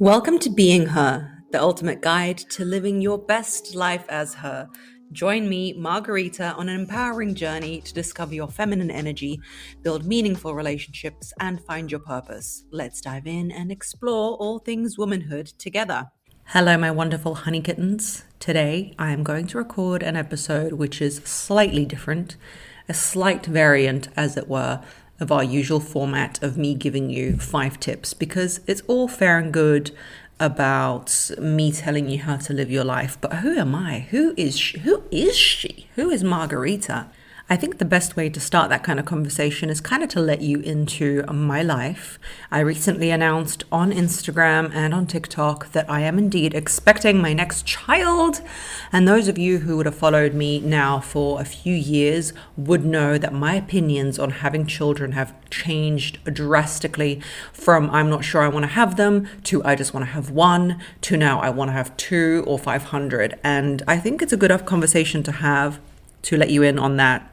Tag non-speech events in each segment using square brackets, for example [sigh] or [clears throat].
Welcome to Being Her, the ultimate guide to living your best life as her. Join me, Margarita, on an empowering journey to discover your feminine energy, build meaningful relationships, and find your purpose. Let's dive in and explore all things womanhood together. Hello, my wonderful honey kittens. Today I am going to record an episode which is slightly different, a slight variant, as it were, of our usual format of me giving you five tips because it's all fair and good about me telling you how to live your life. But who am I? Who is she? Who is she? Who is Margarita? I think the best way to start that kind of conversation is kind of to let you into um, my life. I recently announced on Instagram and on TikTok that I am indeed expecting my next child. And those of you who would have followed me now for a few years would know that my opinions on having children have changed drastically from I'm not sure I want to have them to I just want to have one to now I want to have two or 500. And I think it's a good enough conversation to have to let you in on that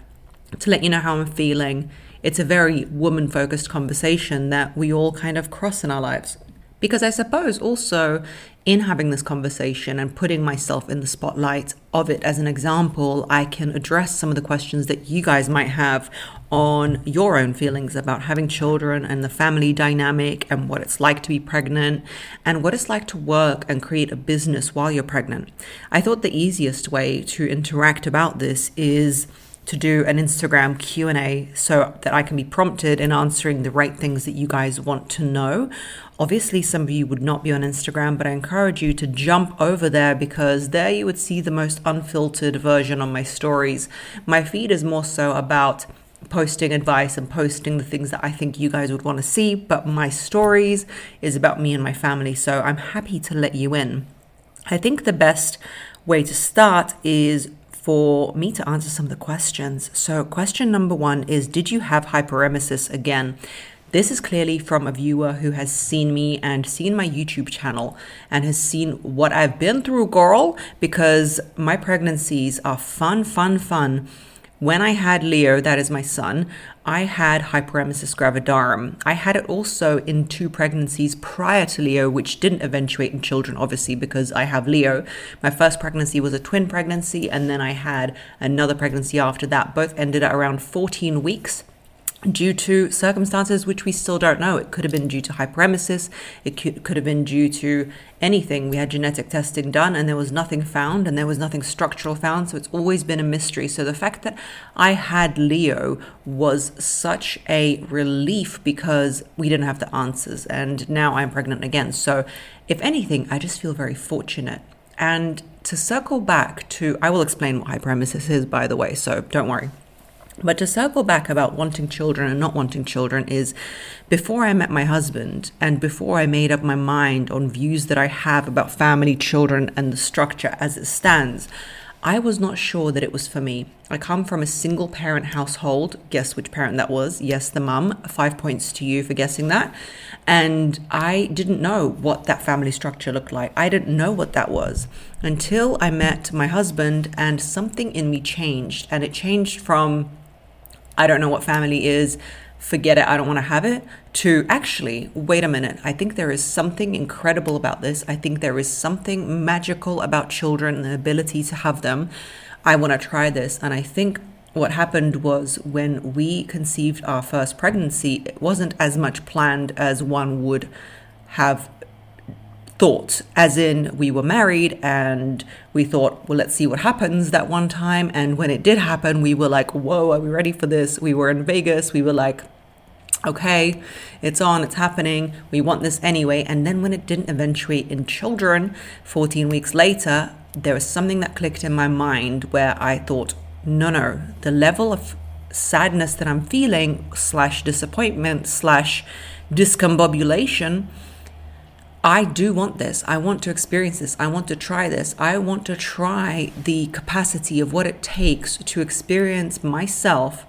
to let you know how I'm feeling. It's a very woman focused conversation that we all kind of cross in our lives. Because I suppose also in having this conversation and putting myself in the spotlight of it as an example, I can address some of the questions that you guys might have on your own feelings about having children and the family dynamic and what it's like to be pregnant and what it's like to work and create a business while you're pregnant. I thought the easiest way to interact about this is to do an Instagram Q&A so that I can be prompted in answering the right things that you guys want to know. Obviously, some of you would not be on Instagram, but I encourage you to jump over there because there you would see the most unfiltered version on my stories. My feed is more so about posting advice and posting the things that I think you guys would want to see, but my stories is about me and my family, so I'm happy to let you in. I think the best way to start is for me to answer some of the questions. So, question number one is Did you have hyperemesis again? This is clearly from a viewer who has seen me and seen my YouTube channel and has seen what I've been through, girl, because my pregnancies are fun, fun, fun. When I had Leo, that is my son, I had hyperemesis gravidarum. I had it also in two pregnancies prior to Leo, which didn't eventuate in children, obviously, because I have Leo. My first pregnancy was a twin pregnancy, and then I had another pregnancy after that. Both ended at around 14 weeks due to circumstances which we still don't know. It could have been due to hyperemesis, it could, have been due to anything. We had genetic testing done and there was nothing found and there was nothing structural found, so it's always been a mystery. So the fact that I had Leo was such a relief because we didn't have the answers and now I'm pregnant again. So if anything, I just feel very fortunate. And to circle back to, I will explain what hyperemesis is, by the way, so don't worry. But to circle back about wanting children and not wanting children is before I met my husband and before I made up my mind on views that I have about family, children, and the structure as it stands, I was not sure that it was for me. I come from a single parent household. Guess which parent that was? Yes, the mum. Five points to you for guessing that. And I didn't know what that family structure looked like. I didn't know what that was until I met my husband and something in me changed. And it changed from I don't know what family is, forget it, I don't want to have it, to actually, wait a minute, I think there is something incredible about this. I think there is something magical about children and the ability to have them. I want to try this. And I think what happened was when we conceived our first pregnancy, it wasn't as much planned as one would have thought, as in we were married and we thought, well, let's see what happens that one time. And when it did happen, we were like, whoa, are we ready for this? We were in Vegas. We were like, okay, it's on, it's happening, we want this anyway. And then when it didn't eventuate in children, 14 weeks later, there was something that clicked in my mind where I thought, no, no, the level of sadness that I'm feeling, slash disappointment, slash discombobulation, I do want this. I want to experience this. I want to try this. I want to try the capacity of what it takes to experience myself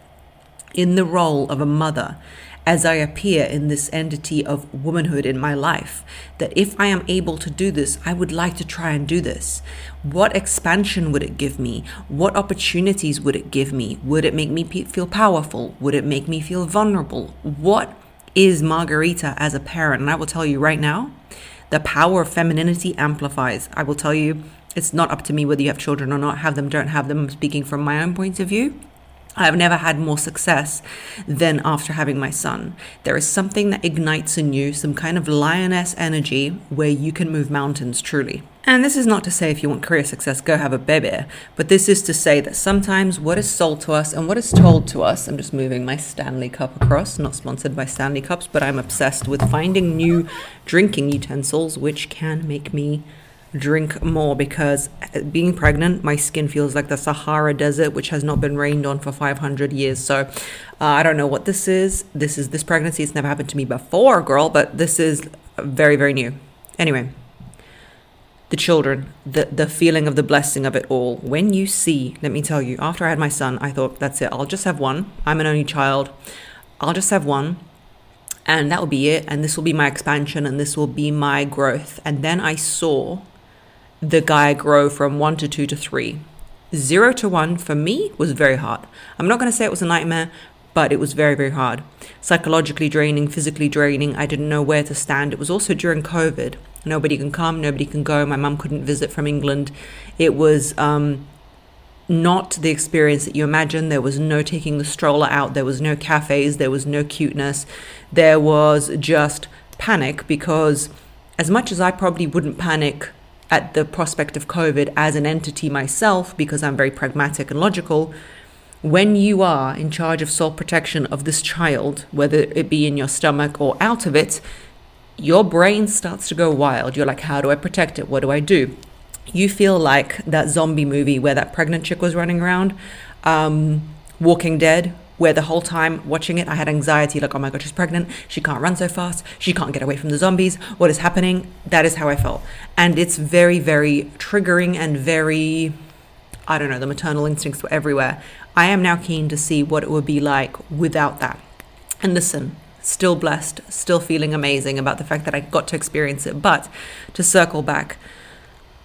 in the role of a mother as I appear in this entity of womanhood in my life. That if I am able to do this, I would like to try and do this. What expansion would it give me? What opportunities would it give me? Would it make me feel powerful? Would it make me feel vulnerable? What is Margarita as a parent? And I will tell you right now, the power of femininity amplifies. I will tell you, it's not up to me whether you have children or not, have them, don't have them. Speaking from my own point of view. I've never had more success than after having my son. There is something that ignites in you, some kind of lioness energy where you can move mountains truly. And this is not to say if you want career success, go have a baby, but this is to say that sometimes what is sold to us and what is told to us, I'm just moving my Stanley cup across, not sponsored by Stanley cups, but I'm obsessed with finding new drinking utensils which can make me drink more because uh, being pregnant, my skin feels like the Sahara Desert, which has not been rained on for 500 years. So uh, I don't know what this is. This is this pregnancy. It's never happened to me before, girl, but this is very, very new. Anyway, the children, the the feeling of the blessing of it all. When you see, let me tell you, after I had my son, I thought that's it. I'll just have one. I'm an only child. I'll just have one and that will be it and this will be my expansion and this will be my growth and then i saw the guy grow from one to two to three. Zero to one for me was very hard. I'm not going to say it was a nightmare, but it was very, very hard. Psychologically draining, physically draining. I didn't know where to stand. It was also during COVID. Nobody can come, nobody can go. My mum couldn't visit from England. It was um, not the experience that you imagine. There was no taking the stroller out, there was no cafes, there was no cuteness. There was just panic because, as much as I probably wouldn't panic at the prospect of COVID as an entity myself, because I'm very pragmatic and logical, when you are in charge of sole protection of this child, whether it be in your stomach or out of it, your brain starts to go wild. You're like, how do I protect it? What do I do? You feel like that zombie movie where that pregnant chick was running around, um, Walking Dead, where the whole time watching it, I had anxiety like, oh my God, she's pregnant. She can't run so fast. She can't get away from the zombies. What is happening? That is how I felt. And it's very, very triggering and very, I don't know, the maternal instincts were everywhere. I am now keen to see what it would be like without that. And listen, still blessed, still feeling amazing about the fact that I got to experience it. But to circle back,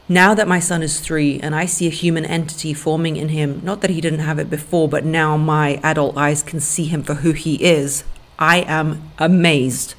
now that my son is three and I see a human entity forming in him, not that he didn't have it before, but now my adult eyes can see him for who he is, I am amazed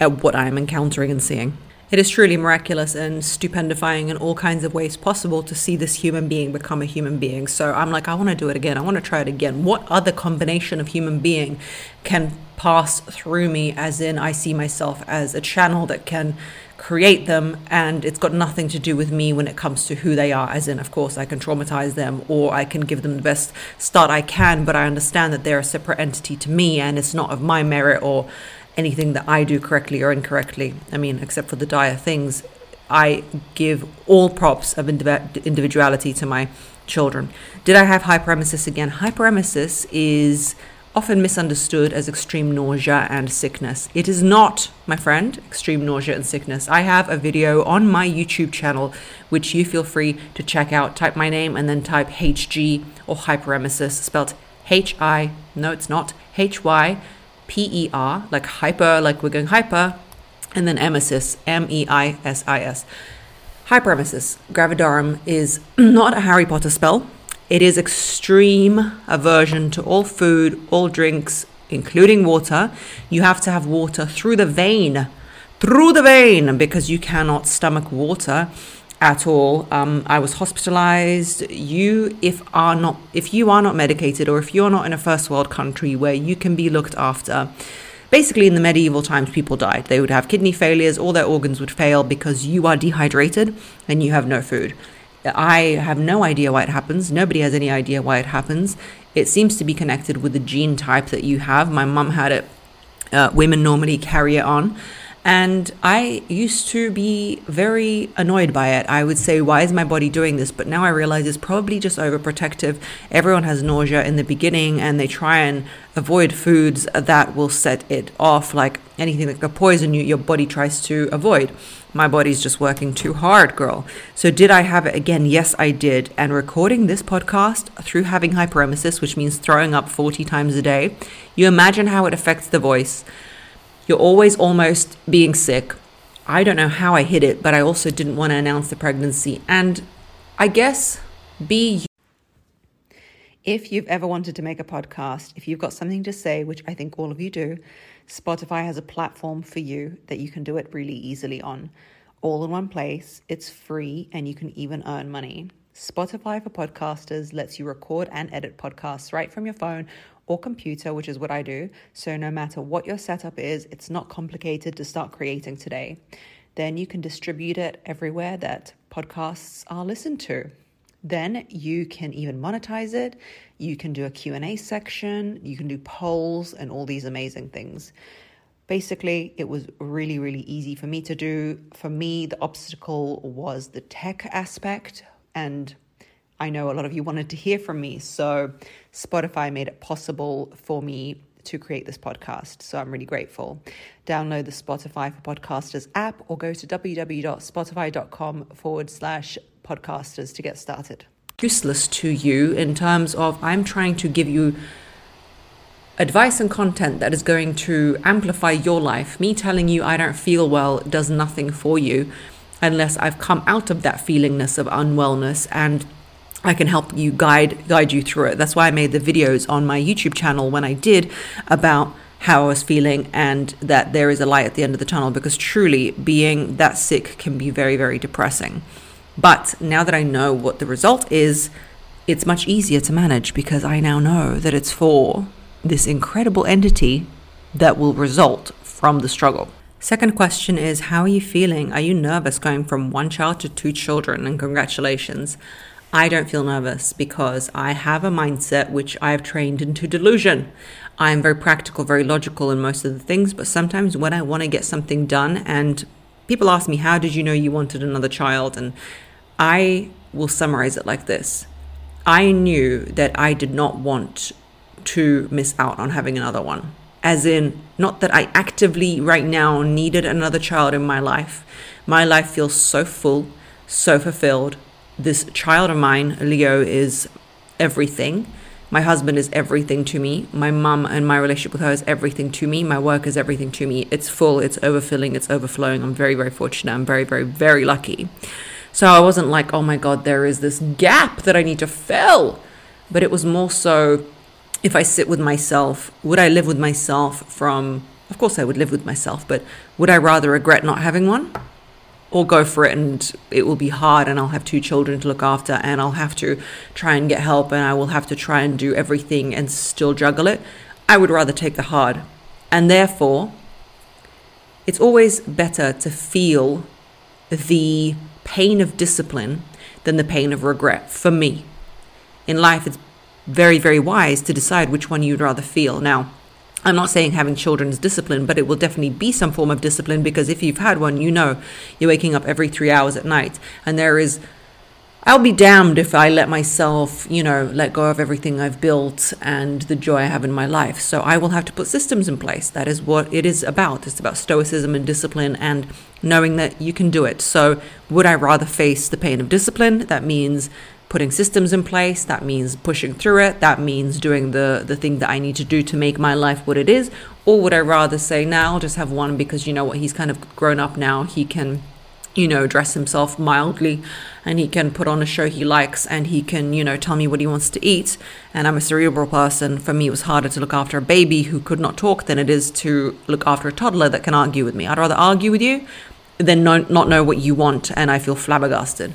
at what I am encountering and seeing. It is truly miraculous and stupendifying in all kinds of ways possible to see this human being become a human being. So I'm like, I want to do it again. I want to try it again. What other combination of human being can pass through me, as in, I see myself as a channel that can create them and it's got nothing to do with me when it comes to who they are as in of course i can traumatize them or i can give them the best start i can but i understand that they're a separate entity to me and it's not of my merit or anything that i do correctly or incorrectly. I mean except for the dire things i give all props of individuality to my children. Did i have hyperemesis again? Hyperemesis is often misunderstood as extreme nausea and sickness. It is not, my friend, extreme nausea and sickness. I have a video on my YouTube channel which you feel free to check out. Type my name and then type HG or hyperemesis, spelled H I, no, it's not, H Y P E R, like hyper, like we're going hyper, and then emesis, M E I S I S. Hyperemesis gravidarum is [clears throat] not a Harry Potter spell. It is extreme aversion to all food, all drinks, including water. You have to have water through the vein, through the vein, because you cannot stomach water at all. Um, I was hospitalized. You, if are not, if you are not medicated, or if you're not in a first world country where you can be looked after, basically in the medieval times, people died. They would have kidney failures, all their organs would fail because you are dehydrated and you have no food. I have no idea why it happens. Nobody has any idea why it happens. It seems to be connected with the gene type that you have. My mum had it. Uh, women normally carry it on. And I used to be very annoyed by it. I would say, why is my body doing this? But now I realize it's probably just overprotective. Everyone has nausea in the beginning and they try and avoid foods that will set it off, like anything that could poison you, your body tries to avoid. My body's just working too hard, girl. So, did I have it again? Yes, I did. And recording this podcast through having hyperemesis, which means throwing up 40 times a day, you imagine how it affects the voice you're always almost being sick. I don't know how I hid it, but I also didn't want to announce the pregnancy. And I guess be if you've ever wanted to make a podcast, if you've got something to say, which I think all of you do, Spotify has a platform for you that you can do it really easily on. All in one place, it's free, and you can even earn money. Spotify for Podcasters lets you record and edit podcasts right from your phone or computer, which is what I do. So, no matter what your setup is, it's not complicated to start creating today. Then you can distribute it everywhere that podcasts are listened to. Then you can even monetize it. You can do a Q&A section, you can do polls and all these amazing things. Basically, it was really really easy for me to do. For me, the obstacle was the tech aspect and I know a lot of you wanted to hear from me. So Spotify made it possible for me to create this podcast. So I'm really grateful. Download the Spotify for Podcasters app or go to www.spotify.com forward slash podcasters to get started. Useless to you in terms of I'm trying to give you advice and content that is going to amplify your life. Me telling you I don't feel well does nothing for you unless I've come out of that feelingness of unwellness and I can help you guide guide you through it. That's why I made the videos on my YouTube channel when I did about how I was feeling and that there is a light at the end of the tunnel because truly being that sick can be very very depressing. But now that I know what the result is, it's much easier to manage because I now know that it's for this incredible entity that will result from the struggle. Second question is How are you feeling? Are you nervous going from one child to two children? And congratulations. I don't feel nervous because I have a mindset which I have trained into delusion. I am very practical, very logical in most of the things, but sometimes when I want to get something done and people ask me, How did you know you wanted another child? And I will summarize it like this I knew that I did not want to miss out on having another one. As in, not that I actively right now needed another child in my life. My life feels so full, so fulfilled, this child of mine, Leo, is everything. My husband is everything to me. My mum and my relationship with her is everything to me. My work is everything to me. It's full, it's overfilling, it's overflowing. I'm very, very fortunate. I'm very, very, very lucky. So I wasn't like, oh my God, there is this gap that I need to fill. But it was more so if I sit with myself, would I live with myself from, of course I would live with myself, but would I rather regret not having one? Or go for it and it will be hard and I'll have two children to look after and I'll have to try and get help and I will have to try and do everything and still juggle it. I would rather take the hard. And therefore, it's always better to feel the pain of discipline than the pain of regret for me. In life, it's very, very wise to decide which one you'd rather feel. Now, I'm not saying having children is discipline, but it will definitely be some form of discipline because if you've had one, you know you're waking up every three hours at night. And there is, I'll be damned if I let myself, you know, let go of everything I've built and the joy I have in my life. So I will have to put systems in place. That is what it is about. It's about stoicism and discipline and knowing that you can do it. So would I rather face the pain of discipline? That means putting systems in place that means pushing through it that means doing the the thing that i need to do to make my life what it is. Or would i rather say now i'll just have one because you know what he's kind of grown up now he can you know dress himself mildly and he can put on a show he likes and he can you know tell me what he wants to eat. And i'm a cerebral person for me it was harder to look after a baby who could not talk than it is to look after a toddler that can argue with me. I'd rather argue with you than not, not know what you want and I feel flabbergasted.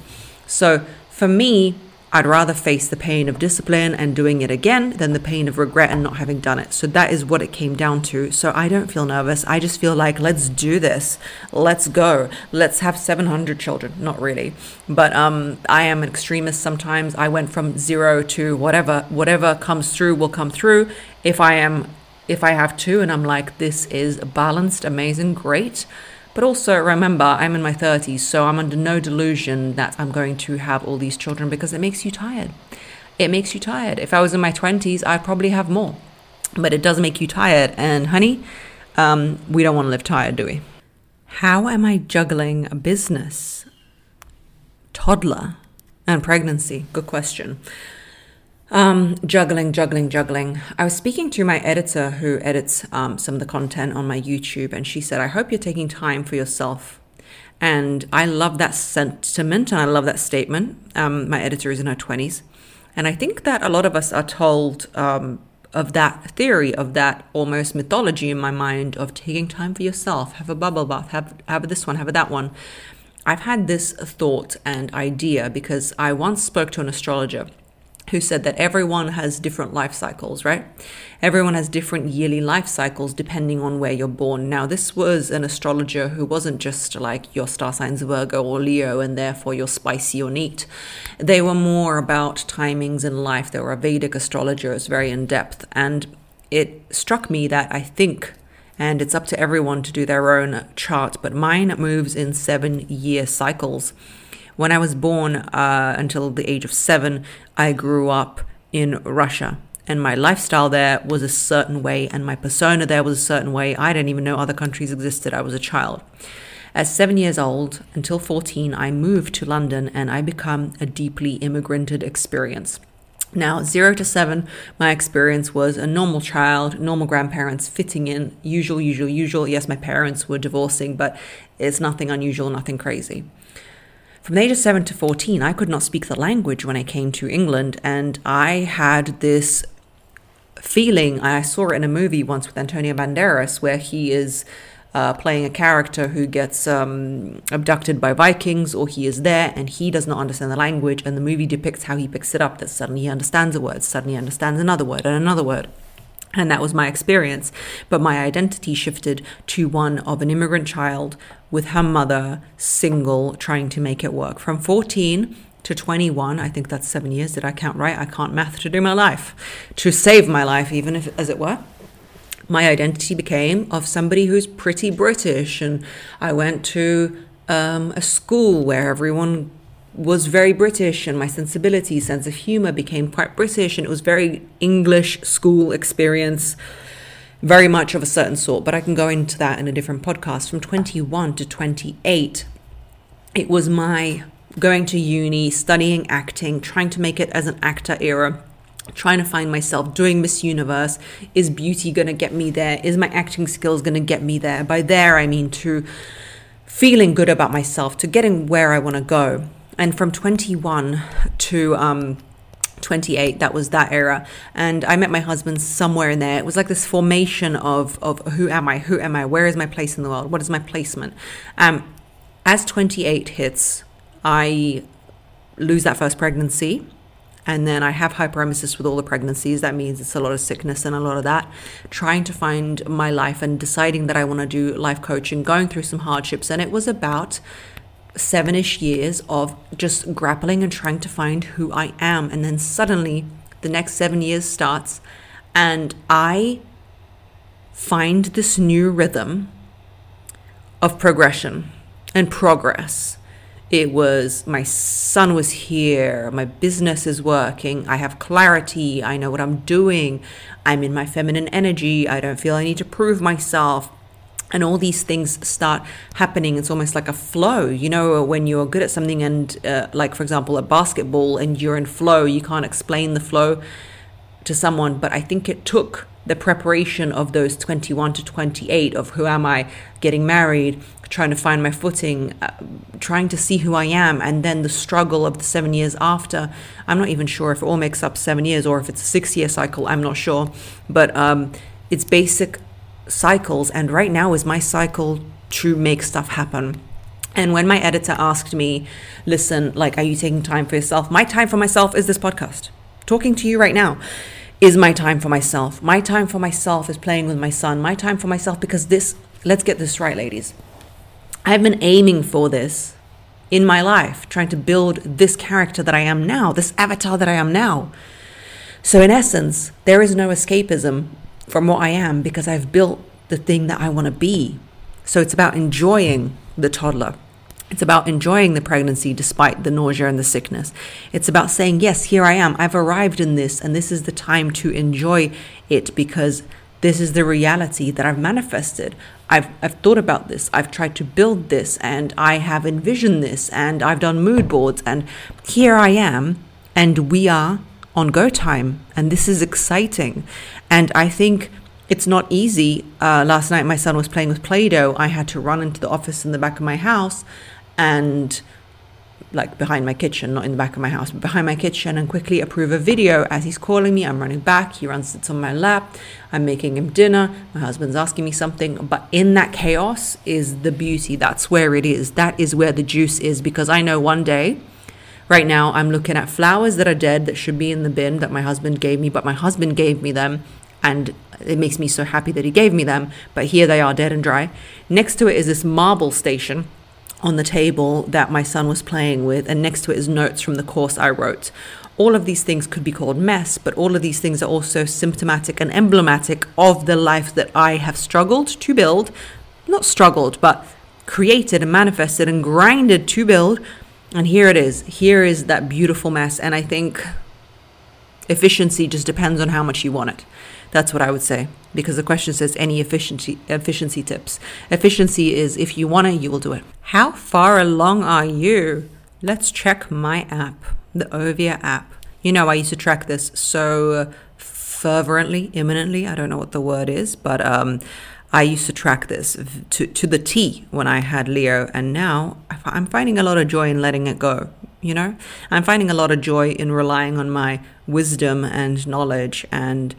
So for me, I'd rather face the pain of discipline and doing it again than the pain of regret and not having done it. So that is what it came down to. So I don't feel nervous. I just feel like, let's do this. Let's go. Let's have 700 children. Not really. But um, I am an extremist sometimes. I went from zero to whatever, whatever comes through will come through. If I am, if I have two and I'm like, this is balanced, amazing, great but also remember, I'm in my 30s, so I'm under no delusion that I'm going to have all these children because it makes you tired. It makes you tired. If I was in my 20s, I'd probably have more. But it does make you tired. And honey, um, we don't want to live tired, do we? How am I juggling a business, toddler, and pregnancy? Good question. Um, juggling, juggling, juggling. I was speaking to my editor who edits um, some of the content on my YouTube, and she said, I hope you're taking time for yourself. And I love that sentiment and I love that statement. Um, my editor is in her 20s. And I think that a lot of us are told um, of that theory, of that almost mythology in my mind of taking time for yourself, have a bubble bath, have, have this one, have that one. I've had this thought and idea because I once spoke to an astrologer who said that everyone has different life cycles, right? Everyone has different yearly life cycles depending on where you're born. Now, this was an astrologer who wasn't just like your star signs Virgo or Leo and therefore you're spicy or neat. They were more about timings in life. They were a Vedic astrologer, it's very in depth. And it struck me that I think and it's up to everyone to do their own chart, but mine moves in seven year cycles. When I was born uh, until the age of seven, I grew up in Russia. And my lifestyle there was a certain way, and my persona there was a certain way. I didn't even know other countries existed. I was a child. At seven years old, until 14, I moved to London and I become a deeply immigrated experience. Now, zero to seven, my experience was a normal child, normal grandparents fitting in, usual, usual, usual. Yes, my parents were divorcing, but it's nothing unusual, nothing crazy. From the age of 7 to 14, I could not speak the language when I came to England, and I had this feeling. I saw it in a movie once with Antonio Banderas, where he is uh, playing a character who gets um, abducted by Vikings, or he is there and he does not understand the language, and the movie depicts how he picks it up. That suddenly he understands a word, suddenly he understands another word, and another word. And that was my experience. But my identity shifted to one of an immigrant child with her mother, single, trying to make it work. From 14 to 21, I think that's seven years. Did I count right? I can't math to do my life, to save my life, even if, as it were. My identity became of somebody who's pretty British. And I went to um, a school where everyone was very British and my sensibility, sense of humor became quite British and it was very English school experience, very much of a certain sort. But I can go into that in a different podcast. From 21 to 28, it was my going to uni, studying acting, trying to make it as an actor era. Trying to find myself doing Miss Universe. Is beauty going to get me there? Is my acting skills going to get me there? By there, I mean to feeling good about myself, to getting where I want to go and from 21 to um, 28 that was that era. And i met my husband somewhere in there. It was like this formation of of who am i? Who am i? Where is my place in the world? What is my placement? Um as 28 hits i lose that first pregnancy. And then I have hyperemesis with all the pregnancies. That means it's a lot of sickness and a lot of that. Trying to find my life and deciding that I want to do life coaching, going through some hardships. And it was about seven ish years of just grappling and trying to find who I am. And then suddenly the next seven years starts, and I find this new rhythm of progression and progress. It was my son was here, my business is working, I have clarity, I know what I'm doing, I'm in my feminine energy, I don't feel I need to prove myself and all these things start happening. It's almost like a flow you know when you're good at something and uh, like for example a basketball and you're in flow you can't explain the flow to someone. But i think it took the preparation of those 21 to 28 of who am i getting married trying to find my footing uh, trying to see who i am and then the struggle of the seven years after. I'm not even sure if it all makes up seven years or if it's a six year cycle. I'm not sure. But um, it's basic cycles and right now is my cycle to make stuff happen And when my editor asked me, listen, like, are you taking time for yourself? My time for myself is this podcast. Talking to you right now is my time for myself. My time for myself is playing with my son. My time for myself because this, let's get this right, ladies. I've been aiming for this in my life, trying to build this character that I am now, this avatar that I am now. So, in essence, there is no escapism from what I am because I've built the thing that I want to be. So, it's about enjoying the toddler. It's about enjoying the pregnancy despite the nausea and the sickness. It's about saying, Yes, here I am. I've arrived in this, and this is the time to enjoy it because this is the reality that I've manifested. I've, I've thought about this, I've tried to build this, and I have envisioned this, and I've done mood boards, and here I am, and we are on go time, and this is exciting. And I think it's not easy. Uh, last night, my son was playing with Play Doh. I had to run into the office in the back of my house and like behind my kitchen, not in the back of my house, but behind my kitchen and quickly approve a video as he's calling me. I'm running back. He runs, sits on my lap. I'm making him dinner. My husband's asking me something. But in that chaos is the beauty. That's where it is. That is where the juice is because I know one day, right now, I'm looking at flowers that are dead that should be in the bin that my husband gave me, but my husband gave me them. And it makes me so happy that he gave me them. But here they are, dead and dry. Next to it is this marble station on the table that my son was playing with, and next to it is notes from the course I wrote. All of these things could be called mess, but all of these things are also symptomatic and emblematic of the life that I have struggled to build. Not struggled, but created and manifested and grinded to build. And here it is. Here is that beautiful mess. And I think efficiency just depends on how much you want it. That's what I would say because the question says any efficiency efficiency tips. Efficiency is if you want it, you will do it. How far along are you? Let's check my app, the Ovia app. You know, I used to track this so fervently, imminently. I don't know what the word is, but um, I used to track this to, to the T when I had Leo, and now I'm finding a lot of joy in letting it go. You know, I'm finding a lot of joy in relying on my wisdom and knowledge and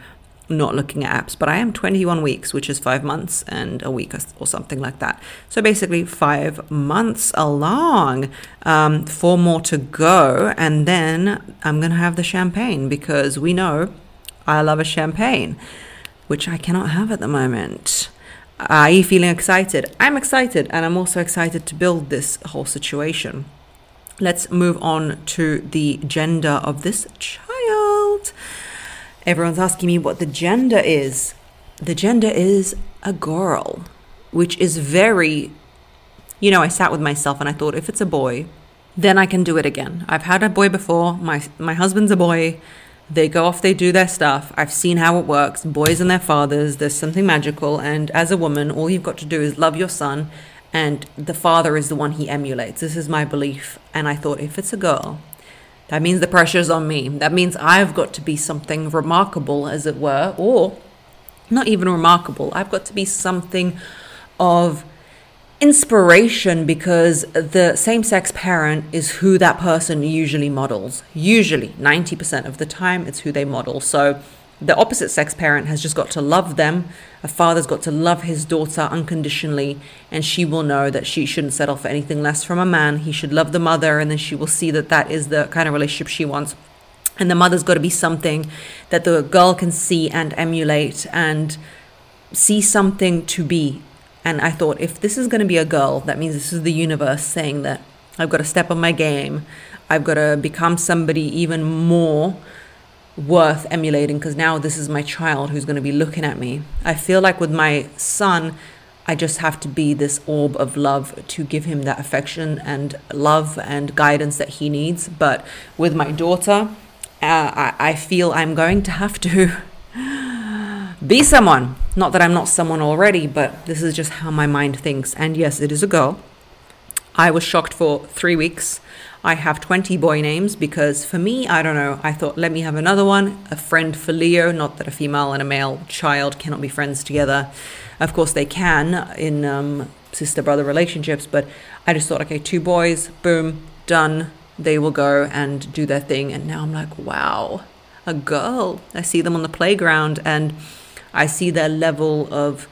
not looking at apps, but I am 21 weeks, which is five months and a week or something like that. So basically, five months along, um, four more to go, and then I'm gonna have the champagne because we know I love a champagne, which I cannot have at the moment. Are you feeling excited? I'm excited, and I'm also excited to build this whole situation. Let's move on to the gender of this child. Everyone's asking me what the gender is. The gender is a girl, which is very, you know, I sat with myself and I thought if it's a boy, then I can do it again. I've had a boy before. My my husband's a boy. They go off, they do their stuff. I've seen how it works. Boys and their fathers, there's something magical. And as a woman, all you've got to do is love your son, and the father is the one he emulates. This is my belief. And I thought, if it's a girl, that means the pressure's on me. That means I've got to be something remarkable, as it were, or not even remarkable. I've got to be something of inspiration because the same sex parent is who that person usually models. Usually, 90% of the time, it's who they model. So the opposite sex parent has just got to love them. A father's got to love his daughter unconditionally, and she will know that she shouldn't settle for anything less from a man. He should love the mother, and then she will see that that is the kind of relationship she wants. And the mother's got to be something that the girl can see and emulate and see something to be. And I thought, if this is going to be a girl, that means this is the universe saying that I've got to step on my game. I've got to become somebody even more worth emulating because now this is my child who's going to be looking at me. I feel like with my son, I just have to be this orb of love to give him that affection and love and guidance that he needs. But with my daughter, uh, I, I feel I'm going to have to [laughs] be someone. Not that I'm not someone already, but this is just how my mind thinks. And yes, it is a girl. I was shocked for three weeks I have 20 boy names because for me, I don't know, I thought, let me have another one, a friend for Leo. Not that a female and a male child cannot be friends together. Of course, they can in um, sister brother relationships, but I just thought, okay, two boys, boom, done. They will go and do their thing. And now I'm like, wow, a girl. I see them on the playground and I see their level of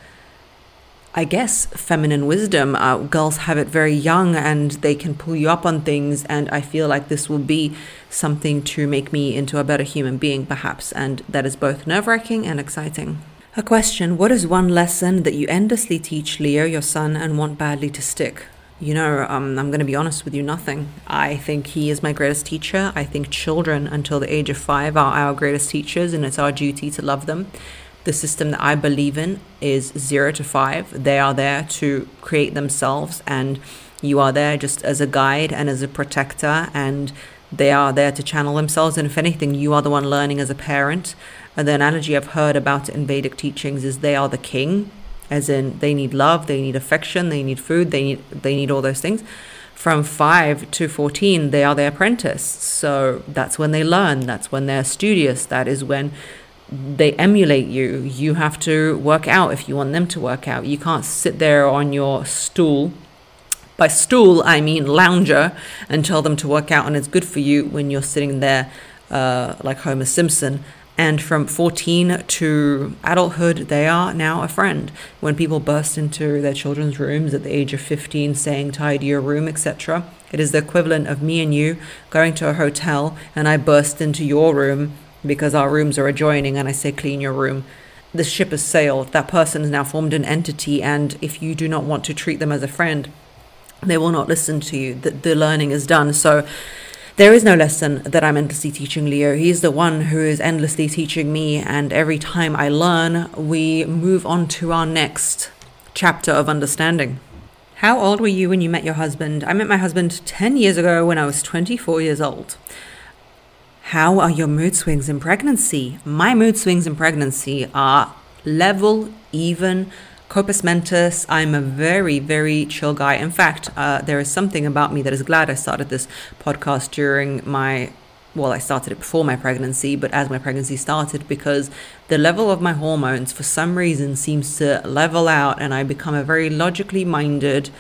I guess, feminine wisdom. Uh, girls have it very young and they can pull you up on things. And I feel like this will be something to make me into a better human being, perhaps. And that is both nerve wracking and exciting. A question What is one lesson that you endlessly teach Leo, your son, and want badly to stick? You know, um, I'm going to be honest with you, nothing. I think he is my greatest teacher. I think children until the age of five are our greatest teachers, and it's our duty to love them. The system that I believe in is zero to five. They are there to create themselves, and you are there just as a guide and as a protector, and they are there to channel themselves. And if anything, you are the one learning as a parent. And the analogy I've heard about in Vedic teachings is they are the king as in they need love, they need affection, they need food, they need they need all those things. From 5 to 14, they are the apprentice. So that's when they learn, that's when they're studious, that is when they emulate you. You have to work out if you want them to work out. You can't sit there on your stool. By stool, I mean lounger and tell them to work out, and it's good for you when you're sitting there uh, like Homer Simpson and from 14 to adulthood, they are now a friend. When people burst into their children's rooms at the age of 15 saying, tidy your room, etc., it is the equivalent of me and you going to a hotel and I burst into your room because our rooms are adjoining and I say, clean your room. The ship has sailed. That person has now formed an entity, and if you do not want to treat them as a friend, they will not listen to you. The, the learning is done. So, there is no lesson that I'm endlessly teaching Leo. He's the one who is endlessly teaching me, and every time I learn, we move on to our next chapter of understanding. How old were you when you met your husband? I met my husband 10 years ago when I was 24 years old. How are your mood swings in pregnancy? My mood swings in pregnancy are level, even, Corpus mentis, I'm a very, very chill guy. In fact, uh, there is something about me that is glad I started this podcast during my, well, I started it before my pregnancy, but as my pregnancy started, because the level of my hormones for some reason seems to level out and I become a very logically minded,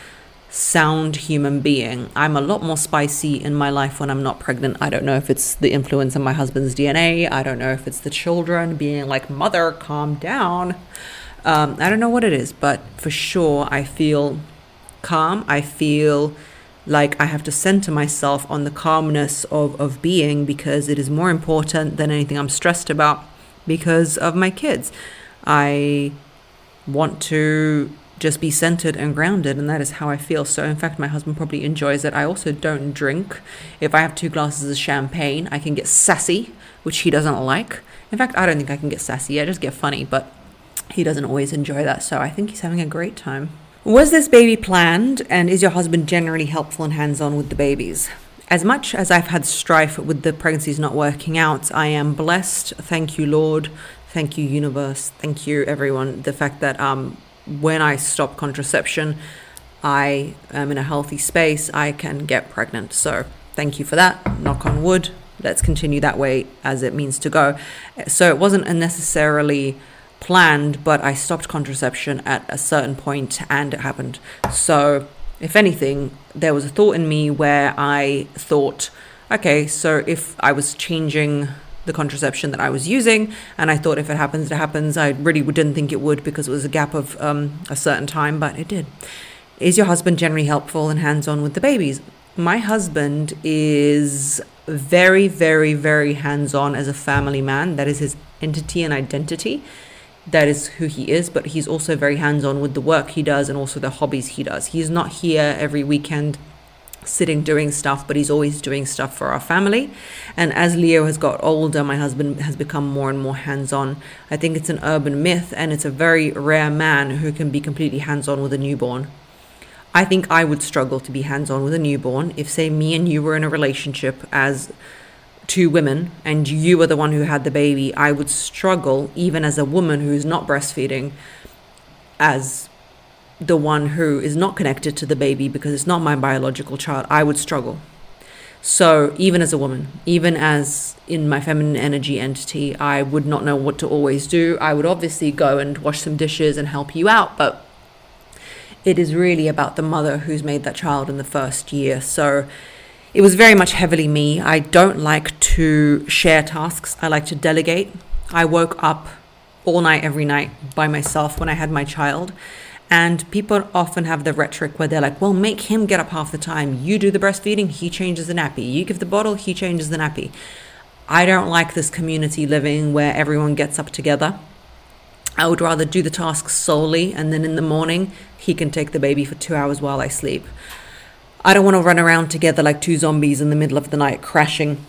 sound human being. I'm a lot more spicy in my life when I'm not pregnant. I don't know if it's the influence of my husband's DNA. I don't know if it's the children being like, Mother, calm down. Um, I don't know what it is, but for sure I feel calm. I feel like I have to center myself on the calmness of, of being because it is more important than anything I'm stressed about because of my kids. I want to just be centered and grounded, and that is how I feel. So, in fact, my husband probably enjoys it. I also don't drink. If I have two glasses of champagne, I can get sassy, which he doesn't like. In fact, I don't think I can get sassy, I just get funny, but he doesn't always enjoy that, so I think he's having a great time. Was this baby planned, and is your husband generally helpful and hands on with the babies? As much as I've had strife with the pregnancies not working out, I am blessed. Thank you, Lord. Thank you, universe. Thank you, everyone. The fact that um, when I stop contraception, I am in a healthy space, I can get pregnant. So, thank you for that. Knock on wood. Let's continue that way as it means to go. So, it wasn't necessarily planned, but I stopped contraception at a certain point and it happened. So, if anything, there was a thought in me where I thought, okay, so if I was changing the contraception that I was using, and I thought if it happens, it happens. I really didn't think it would because it was a gap of um, a certain time, but it did. Is your husband generally helpful and hands on with the babies? My husband is very, very, very hands on as a family man. That is his entity and identity that is who he is, but he's also very hands on with the work he does and also the hobbies he does. He's not here every weekend sitting doing stuff, but he's always doing stuff for our family. And as Leo has got older, my husband has become more and more hands on. I think it's an urban myth, and it's a very rare man who can be completely hands on with a newborn. I think I would struggle to be hands on with a newborn if, say, me and you were in a relationship as two women and you were the one who had the baby, I would struggle, even as a woman who's not breastfeeding, as the one who is not connected to the baby because it's not my biological child, I would struggle. So, even as a woman, even as in my feminine energy entity, I would not know what to always do. I would obviously go and wash some dishes and help you out, but it is really about the mother who's made that child in the first year. So, it was very much heavily me. I don't like to share tasks, I like to delegate. I woke up all night, every night by myself when I had my child. And people often have the rhetoric where they're like, well, make him get up half the time. You do the breastfeeding, he changes the nappy. You give the bottle, he changes the nappy. I don't like this community living where everyone gets up together. I would rather do the task solely and then in the morning he can take the baby for two hours while I sleep. I don't want to run around together like two zombies in the middle of the night, crashing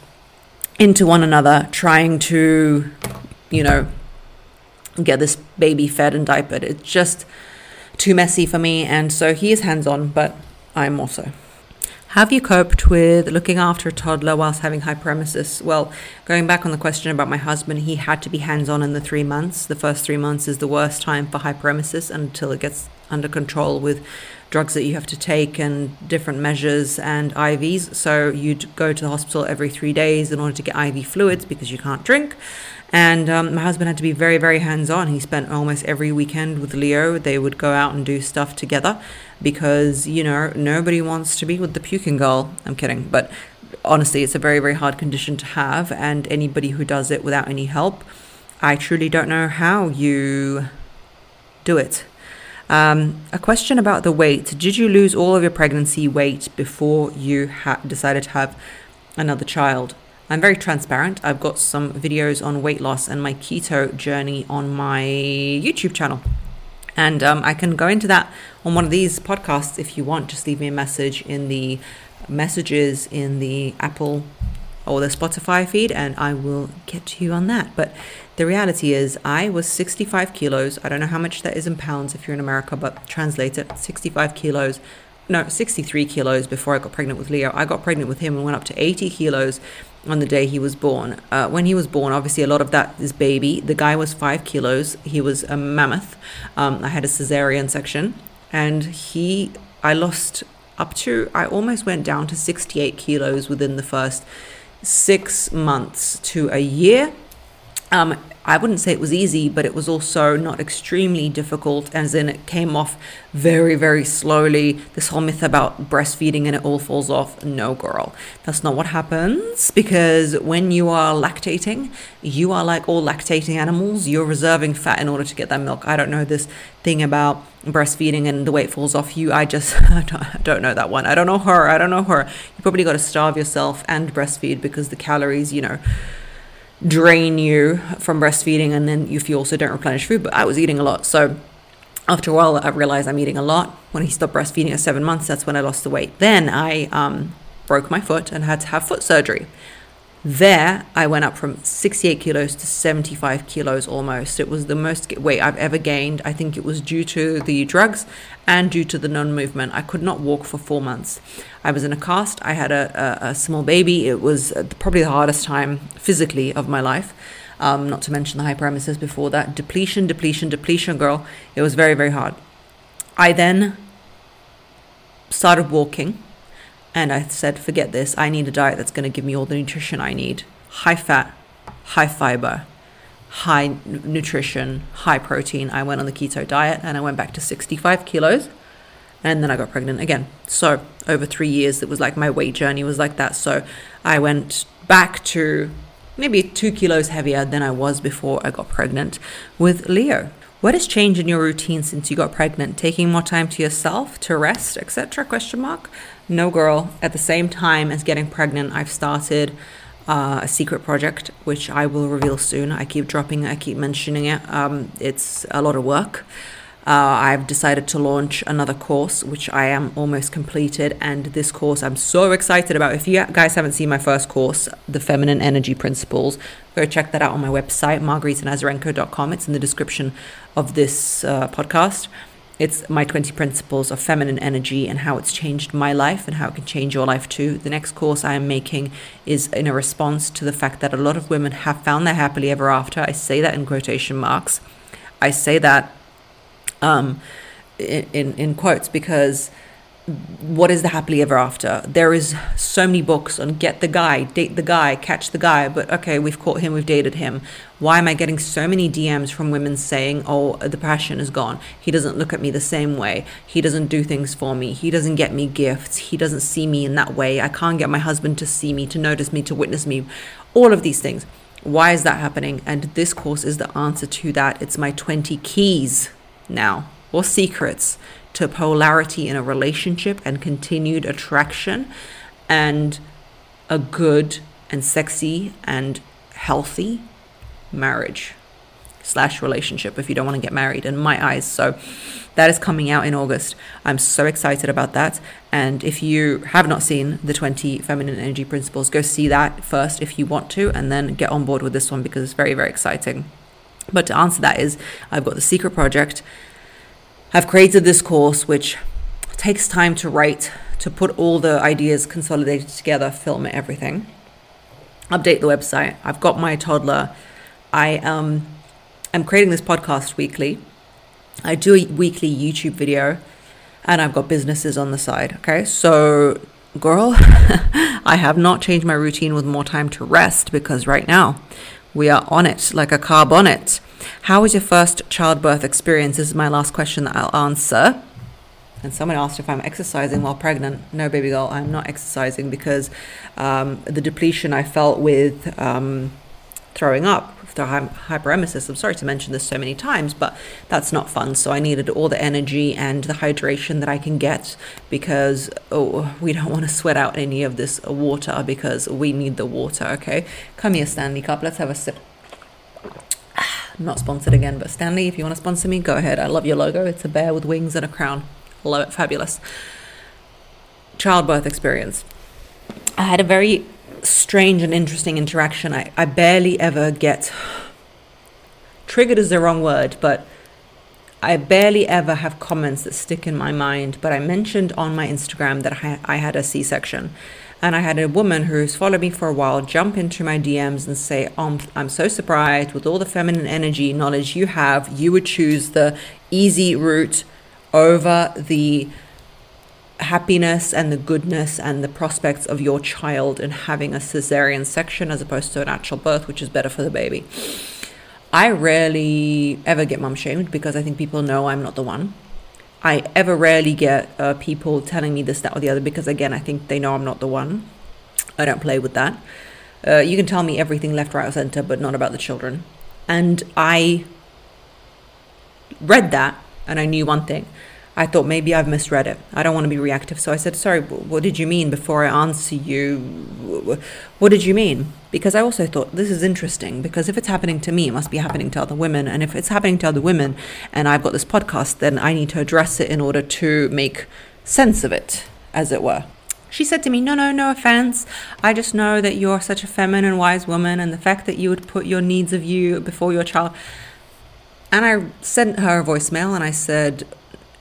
into one another, trying to, you know, get this baby fed and diapered. It's just too messy for me. And so he is hands on, but I'm also. Have you coped with looking after a toddler whilst having hyperemesis? Well, going back on the question about my husband, he had to be hands on in the three months. The first three months is the worst time for hyperemesis until it gets under control with drugs that you have to take and different measures and IVs. So you'd go to the hospital every three days in order to get IV fluids because you can't drink. And um, my husband had to be very, very hands on. He spent almost every weekend with Leo. They would go out and do stuff together because, you know, nobody wants to be with the puking girl. I'm kidding. But honestly, it's a very, very hard condition to have. And anybody who does it without any help, I truly don't know how you do it. Um, a question about the weight. Did you lose all of your pregnancy weight before you ha- decided to have another child? I'm very transparent. I've got some videos on weight loss and my keto journey on my YouTube channel. And um, I can go into that on one of these podcasts if you want. Just leave me a message in the messages in the Apple or the Spotify feed, and I will get to you on that. But the reality is, I was 65 kilos. I don't know how much that is in pounds if you're in America, but translate it 65 kilos. No, 63 kilos before I got pregnant with Leo. I got pregnant with him and went up to 80 kilos on the day he was born. Uh, when he was born, obviously a lot of that is baby. The guy was five kilos. He was a mammoth. Um, I had a cesarean section, and he, I lost up to, I almost went down to 68 kilos within the first six months to a year. Um, I wouldn't say it was easy, but it was also not extremely difficult, as in it came off very, very slowly. This whole myth about breastfeeding and it all falls off. No, girl. That's not what happens because when you are lactating, you are like all lactating animals. You're reserving fat in order to get that milk. I don't know this thing about breastfeeding and the weight falls off you. I just [laughs] I don't know that one. I don't know her. I don't know her. You probably got to starve yourself and breastfeed because the calories, you know drain you from breastfeeding and then if you also don't replenish food but i was eating a lot. So after a while i realized i'm eating a lot. When he stopped breastfeeding at seven months that's when i lost the weight. Then i um, broke my foot and had to have foot surgery there, I went up from 68 kilos to 75 kilos almost. It was the most weight I've ever gained. I think it was due to the drugs and due to the non movement. I could not walk for four months. I was in a cast. I had a, a, a small baby. It was uh, probably the hardest time physically of my life. Um, not to mention the hyperemesis before that. Depletion, depletion, depletion, girl. It was very, very hard. I then started walking and I said, forget this. I need a diet that's going to give me all the nutrition I need high fat, high fiber, high nutrition, high protein. I went on the keto diet and I went back to 65 kilos. And then I got pregnant again. So, over three years, it was like my weight journey was like that. So, I went back to maybe two kilos heavier than I was before I got pregnant with Leo. What has changed in your routine since you got pregnant? Taking more time to yourself, to rest, etc.? Question mark. No, girl. At the same time as getting pregnant, I've started uh, a secret project, which I will reveal soon. I keep dropping it, I keep mentioning it. Um, it's a lot of work. Uh, I've decided to launch another course, which I am almost completed. And this course I'm so excited about. If you guys haven't seen my first course, The Feminine Energy Principles, go check that out on my website, margaritanazarenko.com. It's in the description of this uh, podcast. It's my 20 principles of feminine energy and how it's changed my life and how it can change your life too. The next course I am making is in a response to the fact that a lot of women have found their happily ever after. I say that in quotation marks. I say that um, in, in, in quotes because what is the happily ever after? There is so many books on get the guy, date the guy, catch the guy, but okay, we've caught him, we've dated him. Why am I getting so many DMs from women saying, "Oh, the passion is gone. He doesn't look at me the same way. He doesn't do things for me. He doesn't get me gifts. He doesn't see me in that way. I can't get my husband to see me, to notice me, to witness me." All of these things. Why is that happening? And this course is the answer to that. It's my 20 keys now or secrets to polarity in a relationship and continued attraction and a good and sexy and healthy marriage slash relationship if you don't want to get married in my eyes. So that is coming out in august. I'm so excited about that. And if you have not seen the 20 feminine energy principles go see that first if you want to and then get on board with this one because it's very very exciting. But to answer that is i've got the secret project i've created this course which takes time to write to put all the ideas consolidated together film everything update the website i've got my toddler i um I'm creating this podcast weekly. I do a weekly YouTube video and I've got businesses on the side. Okay. So, girl, [laughs] I have not changed my routine with more time to rest because right now we are on it like a car bonnet. How was your first childbirth experience? This is my last question that I'll answer. And someone asked if I'm exercising while pregnant. No, baby girl, I'm not exercising because um, the depletion I felt with um, throwing up the hyperemesis. I'm sorry to mention this so many times, but that's not fun. So I needed all the energy and the hydration that I can get because oh, we don't want to sweat out any of this water because we need the water. Okay, come here, Stanley Cup. Let's have a sip. Not sponsored again, but Stanley, if you want to sponsor me, go ahead. I love your logo. It's a bear with wings and a crown. Love it. Fabulous. Childbirth experience. I had a very strange and interesting interaction. I, I barely ever get triggered is the wrong word, but I barely ever have comments that stick in my mind. But I mentioned on my Instagram that I, I had a C section. And I had a woman who's followed me for a while jump into my DMs and say, oh, I'm so surprised with all the feminine energy knowledge you have, you would choose the easy route over the happiness and the goodness and the prospects of your child and having a cesarean section as opposed to a natural birth, which is better for the baby. I rarely ever get mum shamed because I think people know I'm not the one. I ever rarely get uh, people telling me this, that, or the other because, again, I think they know I'm not the one. I don't play with that. Uh, you can tell me everything left, right, or center, but not about the children. And I read that and I knew one thing I thought maybe I've misread it. I don't want to be reactive. So I said, Sorry, what did you mean before I answer you? What did you mean? Because I also thought this is interesting because if it's happening to me, it must be happening to other women. And if it's happening to other women and I've got this podcast, then I need to address it in order to make sense of it, as it were. She said to me, No, no, no offense. I just know that you're such a feminine, wise woman, and the fact that you would put your needs of you before your child. And I sent her a voicemail and I said,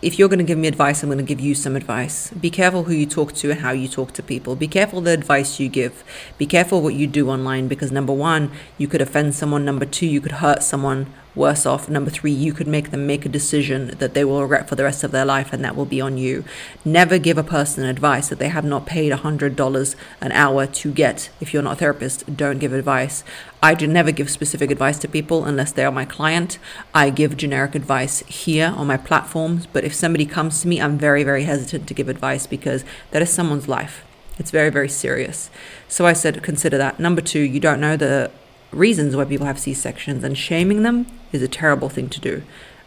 if you're going to give me advice, I'm going to give you some advice. Be careful who you talk to and how you talk to people. Be careful the advice you give. Be careful what you do online because number one, you could offend someone. Number two, you could hurt someone worse off. Number three, you could make them make a decision that they will regret for the rest of their life, and that will be on you. Never give a person advice that they have not paid $100 an hour to get. If you're not a therapist, don't give advice. I do never give specific advice to people unless they are my client. I give generic advice here on my platforms, but if somebody comes to me, I'm very, very hesitant to give advice because that is someone's life. It's very, very serious. So I said, consider that. Number two, you don't know the reasons why people have C sections, and shaming them is a terrible thing to do.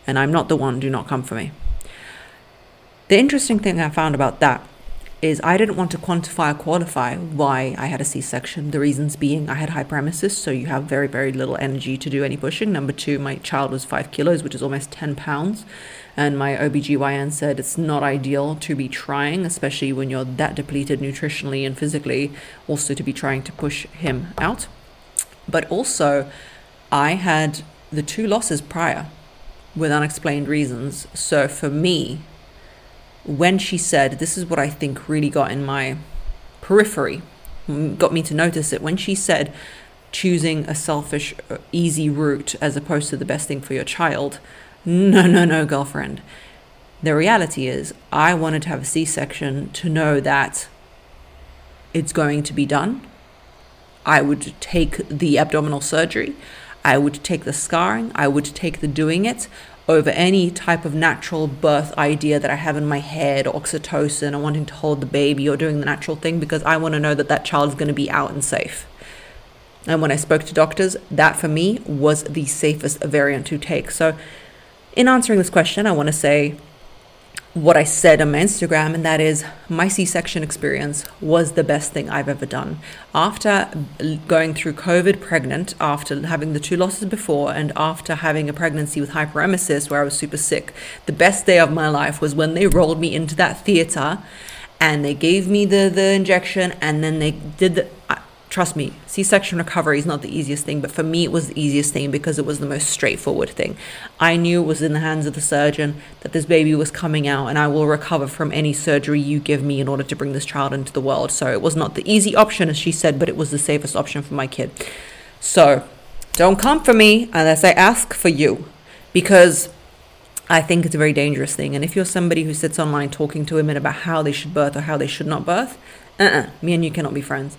And I'm not the one, do not come for me. The interesting thing I found about that is I didn't want to quantify or qualify why I had a C section. The reasons being I had hyperemesis, so you have very, very little energy to do any pushing. Number two, my child was five kilos, which is almost 10 pounds. And my OBGYN said it's not ideal to be trying, especially when you're that depleted nutritionally and physically, also to be trying to push him out. But also, I had the two losses prior with unexplained reasons. So for me, when she said, This is what I think really got in my periphery, got me to notice it, when she said, choosing a selfish, uh, easy route as opposed to the best thing for your child, no, no, no, girlfriend. The reality is, I wanted to have a C section to know that it's going to be done I would take the abdominal surgery, I would take the scarring, I would take the doing it over any type of natural birth idea that I have in my head, oxytocin, or wanting to hold the baby, or doing the natural thing, because I want to know that that child is going to be out and safe. And when I spoke to doctors, that for me was the safest variant to take. So in answering this question, I want to say what I said on my Instagram, and that is my C section experience was the best thing I've ever done. After going through COVID pregnant, after having the two losses before, and after having a pregnancy with hyperemesis where I was super sick, the best day of my life was when they rolled me into that theater and they gave me the, the injection, and then they did the trust me, C section recovery is not the easiest thing, but for me, it was the easiest thing because it was the most straightforward thing. I knew it was in the hands of the surgeon that this baby was coming out, and I will recover from any surgery you give me in order to bring this child into the world. So it was not the easy option, as she said, but it was the safest option for my kid. So don't come for me unless I ask for you because I think it's a very dangerous thing. And if you're somebody who sits online talking to women about how they should birth or how they should not birth, uh-uh, me and you cannot be friends.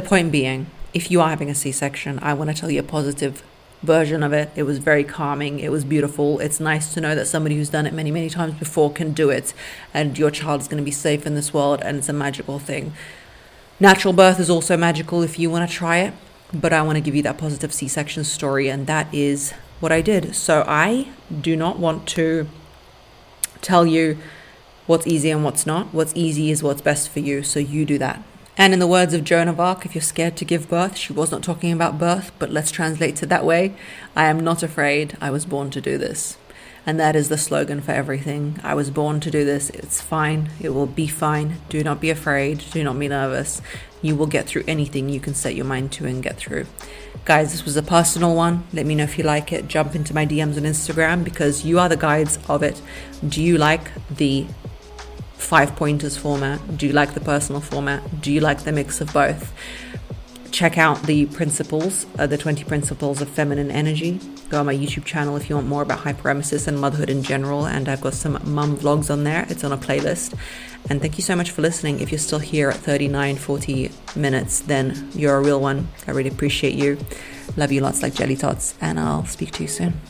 The point being, if you are having a C section, I want to tell you a positive version of it. It was very calming. It was beautiful. It's nice to know that somebody who's done it many, many times before can do it, and your child is going to be safe in this world, and it's a magical thing. Natural birth is also magical if you want to try it, but I want to give you that positive C section story, and that is what I did. So I do not want to tell you what's easy and what's not. What's easy is what's best for you, so you do that. And in the words of Joan of Arc, if you're scared to give birth, she was not talking about birth, but let's translate it that way. I am not afraid. I was born to do this. And that is the slogan for everything. I was born to do this. It's fine. It will be fine. Do not be afraid. Do not be nervous. You will get through anything you can set your mind to and get through. Guys, this was a personal one. Let me know if you like it. Jump into my DMs on Instagram because you are the guides of it. Do you like the five pointers format? Do you like the personal format? Do you like the mix of both? Check out the principles, uh, the 20 principles of feminine energy. Go on my YouTube channel if you want more about hyperemesis and motherhood in general. And I've got some mum vlogs on there. It's on a playlist. And thank you so much for listening. If you're still here at 39, 40 minutes, then you're a real one. I really appreciate you. Love you lots like jelly tots. And I'll speak to you soon.